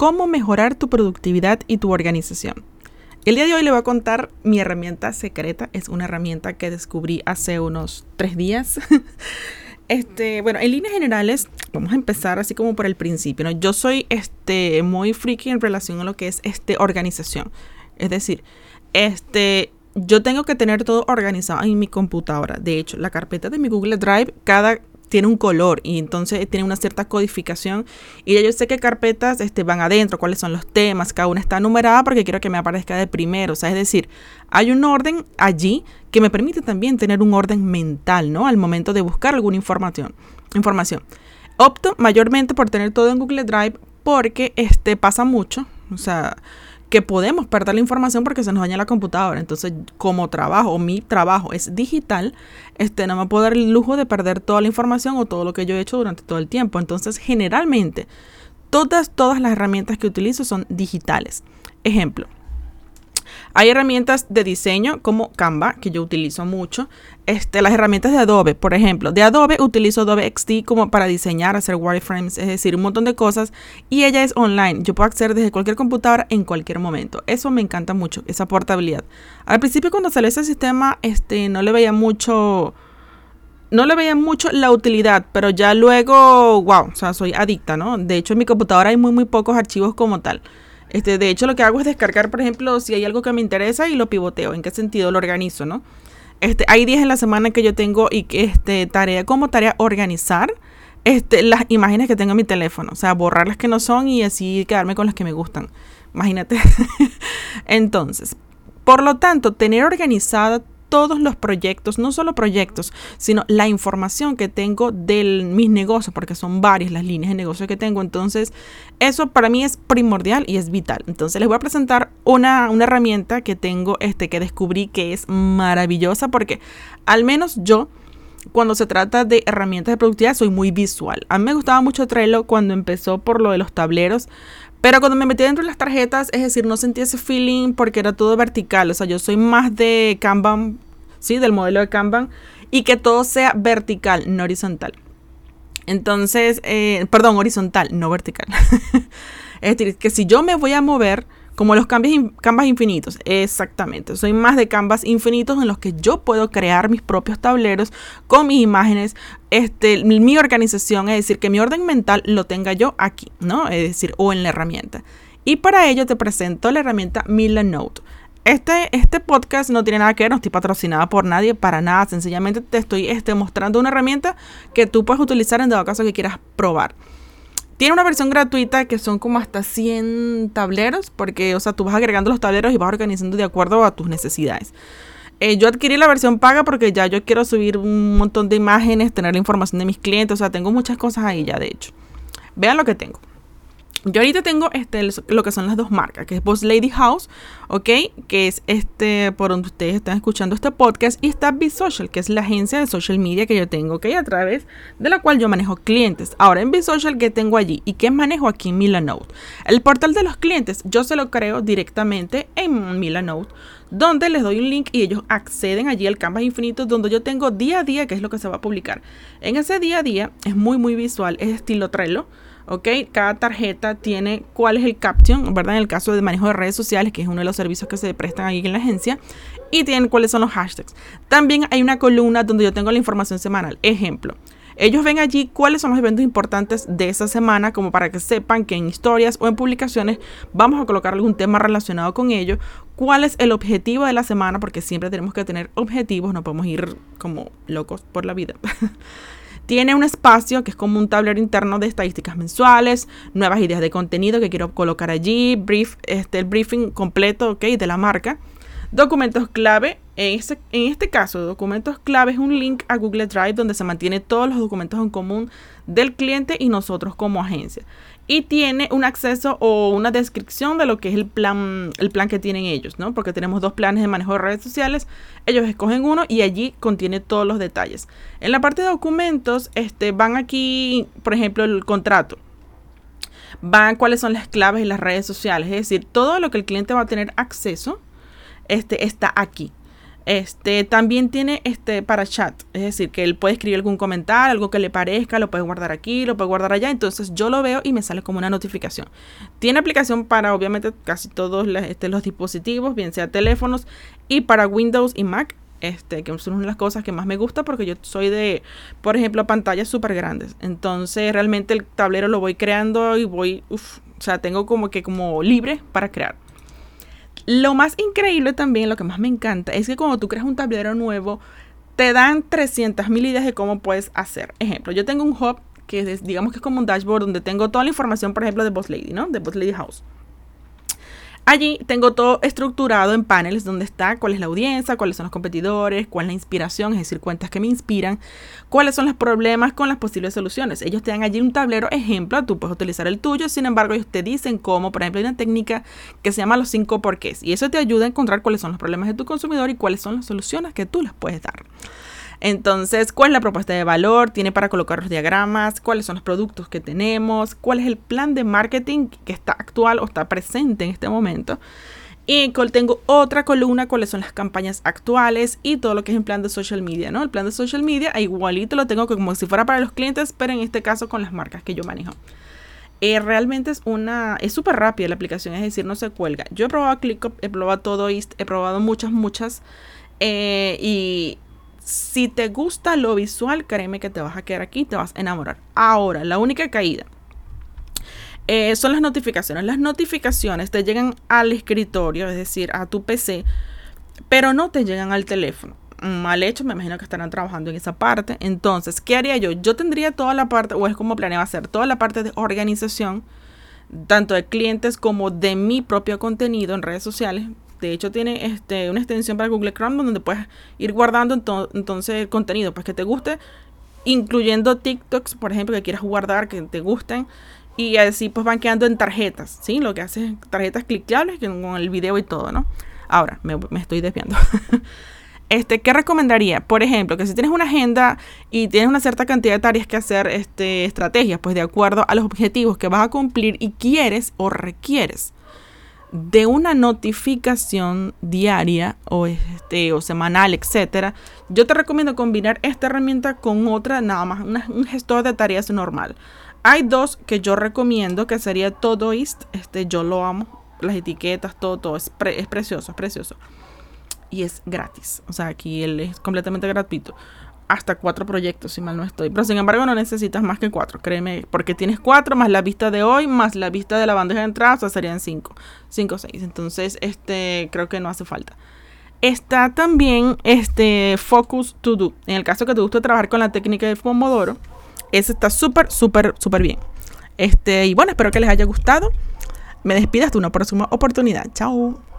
cómo mejorar tu productividad y tu organización. El día de hoy le voy a contar mi herramienta secreta. Es una herramienta que descubrí hace unos tres días. Este, bueno, en líneas generales, vamos a empezar así como por el principio, ¿no? Yo soy este muy freaky en relación a lo que es este organización. Es decir, este yo tengo que tener todo organizado en mi computadora. De hecho, la carpeta de mi Google Drive, cada tiene un color y entonces tiene una cierta codificación y ya yo sé qué carpetas este, van adentro, cuáles son los temas, cada una está numerada porque quiero que me aparezca de primero, o sea, es decir, hay un orden allí que me permite también tener un orden mental, ¿no? Al momento de buscar alguna información. información. Opto mayormente por tener todo en Google Drive porque este pasa mucho, o sea, que podemos perder la información porque se nos daña la computadora. Entonces, como trabajo, mi trabajo es digital, este, no me puedo dar el lujo de perder toda la información o todo lo que yo he hecho durante todo el tiempo. Entonces, generalmente, todas, todas las herramientas que utilizo son digitales. Ejemplo, hay herramientas de diseño como Canva, que yo utilizo mucho. Este, las herramientas de Adobe, por ejemplo. De Adobe utilizo Adobe XD como para diseñar, hacer wireframes, es decir, un montón de cosas. Y ella es online. Yo puedo acceder desde cualquier computadora en cualquier momento. Eso me encanta mucho, esa portabilidad. Al principio cuando salió ese sistema, este, no le veía mucho no le veía mucho la utilidad, pero ya luego, wow, o sea, soy adicta, ¿no? De hecho, en mi computadora hay muy, muy pocos archivos como tal. Este, de hecho, lo que hago es descargar, por ejemplo, si hay algo que me interesa y lo pivoteo. ¿En qué sentido lo organizo, no? Este, hay días en la semana que yo tengo y que este, tarea como tarea organizar este, las imágenes que tengo en mi teléfono. O sea, borrar las que no son y así quedarme con las que me gustan. Imagínate. Entonces, por lo tanto, tener organizada todos los proyectos, no solo proyectos, sino la información que tengo de mis negocios, porque son varias las líneas de negocio que tengo. Entonces, eso para mí es primordial y es vital. Entonces, les voy a presentar una, una herramienta que tengo, este, que descubrí que es maravillosa, porque al menos yo cuando se trata de herramientas de productividad soy muy visual. A mí me gustaba mucho Trello cuando empezó por lo de los tableros, pero cuando me metí dentro de las tarjetas, es decir, no sentí ese feeling porque era todo vertical. O sea, yo soy más de Kanban, ¿sí? Del modelo de Kanban. Y que todo sea vertical, no horizontal. Entonces, eh, perdón, horizontal, no vertical. es decir, que si yo me voy a mover como los cambios, canvas infinitos, exactamente. Soy más de canvas infinitos en los que yo puedo crear mis propios tableros con mis imágenes, este, mi organización, es decir, que mi orden mental lo tenga yo aquí, ¿no? Es decir, o en la herramienta. Y para ello te presento la herramienta Milanote. Este, este podcast no tiene nada que ver, no estoy patrocinada por nadie para nada. Sencillamente te estoy este, mostrando una herramienta que tú puedes utilizar en dado caso que quieras probar. Tiene una versión gratuita que son como hasta 100 tableros, porque, o sea, tú vas agregando los tableros y vas organizando de acuerdo a tus necesidades. Eh, yo adquirí la versión paga porque ya yo quiero subir un montón de imágenes, tener la información de mis clientes, o sea, tengo muchas cosas ahí ya, de hecho. Vean lo que tengo. Yo ahorita tengo este, lo que son las dos marcas, que es Boss Lady House, ¿ok? Que es este, por donde ustedes están escuchando este podcast, y está Social, que es la agencia de social media que yo tengo, ¿ok? A través de la cual yo manejo clientes. Ahora, en Social, ¿qué tengo allí? ¿Y qué manejo aquí en Milanote? El portal de los clientes, yo se lo creo directamente en Milanote, donde les doy un link y ellos acceden allí al Canvas Infinito, donde yo tengo día a día qué es lo que se va a publicar. En ese día a día es muy, muy visual, es estilo Trello. ¿Ok? Cada tarjeta tiene cuál es el caption, ¿verdad? En el caso de manejo de redes sociales, que es uno de los servicios que se prestan ahí en la agencia, y tienen cuáles son los hashtags. También hay una columna donde yo tengo la información semanal. Ejemplo, ellos ven allí cuáles son los eventos importantes de esa semana, como para que sepan que en historias o en publicaciones vamos a colocar algún tema relacionado con ello, cuál es el objetivo de la semana, porque siempre tenemos que tener objetivos, no podemos ir como locos por la vida. Tiene un espacio que es como un tablero interno de estadísticas mensuales, nuevas ideas de contenido que quiero colocar allí, brief, este, el briefing completo okay, de la marca. Documentos clave. En este, en este caso, documentos clave es un link a Google Drive donde se mantiene todos los documentos en común del cliente y nosotros como agencia y tiene un acceso o una descripción de lo que es el plan, el plan que tienen ellos, ¿no? Porque tenemos dos planes de manejo de redes sociales, ellos escogen uno y allí contiene todos los detalles. En la parte de documentos, este, van aquí, por ejemplo, el contrato. Van cuáles son las claves y las redes sociales, es decir, todo lo que el cliente va a tener acceso este, está aquí. Este también tiene este para chat, es decir, que él puede escribir algún comentario, algo que le parezca, lo puede guardar aquí, lo puede guardar allá, entonces yo lo veo y me sale como una notificación. Tiene aplicación para obviamente casi todos este, los dispositivos, bien sea teléfonos y para Windows y Mac este, que son una de las cosas que más me gusta porque yo soy de, por ejemplo, pantallas súper grandes. Entonces realmente el tablero lo voy creando y voy, o sea, tengo como que como libre para crear. Lo más increíble también, lo que más me encanta, es que cuando tú creas un tablero nuevo, te dan 300.000 ideas de cómo puedes hacer. Ejemplo, yo tengo un hub que es, digamos que es como un dashboard donde tengo toda la información, por ejemplo, de Boss Lady, ¿no? De Boss Lady House. Allí tengo todo estructurado en paneles donde está cuál es la audiencia, cuáles son los competidores, cuál es la inspiración, es decir, cuentas que me inspiran, cuáles son los problemas con las posibles soluciones. Ellos te dan allí un tablero ejemplo, tú puedes utilizar el tuyo, sin embargo ellos te dicen cómo, por ejemplo, hay una técnica que se llama los cinco porqués y eso te ayuda a encontrar cuáles son los problemas de tu consumidor y cuáles son las soluciones que tú les puedes dar. Entonces, ¿cuál es la propuesta de valor? Tiene para colocar los diagramas, cuáles son los productos que tenemos, cuál es el plan de marketing que está actual o está presente en este momento. Y tengo otra columna, cuáles son las campañas actuales y todo lo que es el plan de social media, ¿no? El plan de social media, igualito lo tengo como si fuera para los clientes, pero en este caso con las marcas que yo manejo. Eh, realmente es una, es súper rápida la aplicación, es decir, no se cuelga. Yo he probado ClickUp, he probado todo East, he probado muchas, muchas. Eh, y si te gusta lo visual, créeme que te vas a quedar aquí, te vas a enamorar. Ahora, la única caída eh, son las notificaciones. Las notificaciones te llegan al escritorio, es decir, a tu PC, pero no te llegan al teléfono. Mal hecho, me imagino que estarán trabajando en esa parte. Entonces, ¿qué haría yo? Yo tendría toda la parte, o es como planeaba hacer, toda la parte de organización, tanto de clientes como de mi propio contenido en redes sociales, de hecho, tiene este, una extensión para Google Chrome donde puedes ir guardando entonces el contenido pues, que te guste, incluyendo TikToks, por ejemplo, que quieras guardar, que te gusten. Y así pues van quedando en tarjetas, ¿sí? Lo que hace es tarjetas cliqueables con el video y todo, ¿no? Ahora, me, estoy desviando. este, ¿qué recomendaría? Por ejemplo, que si tienes una agenda y tienes una cierta cantidad de tareas que hacer, este, estrategias, pues de acuerdo a los objetivos que vas a cumplir y quieres o requieres de una notificación diaria o, este, o semanal, etcétera, yo te recomiendo combinar esta herramienta con otra, nada más, un gestor de tareas normal. Hay dos que yo recomiendo, que sería Todoist, este, yo lo amo, las etiquetas, todo, todo, es, es precioso, es precioso. Y es gratis, o sea, aquí él es completamente gratuito hasta cuatro proyectos, si mal no estoy. Pero sin embargo no necesitas más que cuatro, créeme, porque tienes cuatro más la vista de hoy, más la vista de la bandeja de entrada, o sea, serían cinco, cinco o seis. Entonces, este, creo que no hace falta. Está también este Focus To Do. En el caso que te guste trabajar con la técnica de Pomodoro, ese está súper, súper, súper bien. Este, y bueno, espero que les haya gustado. Me despido hasta una próxima oportunidad. Chao.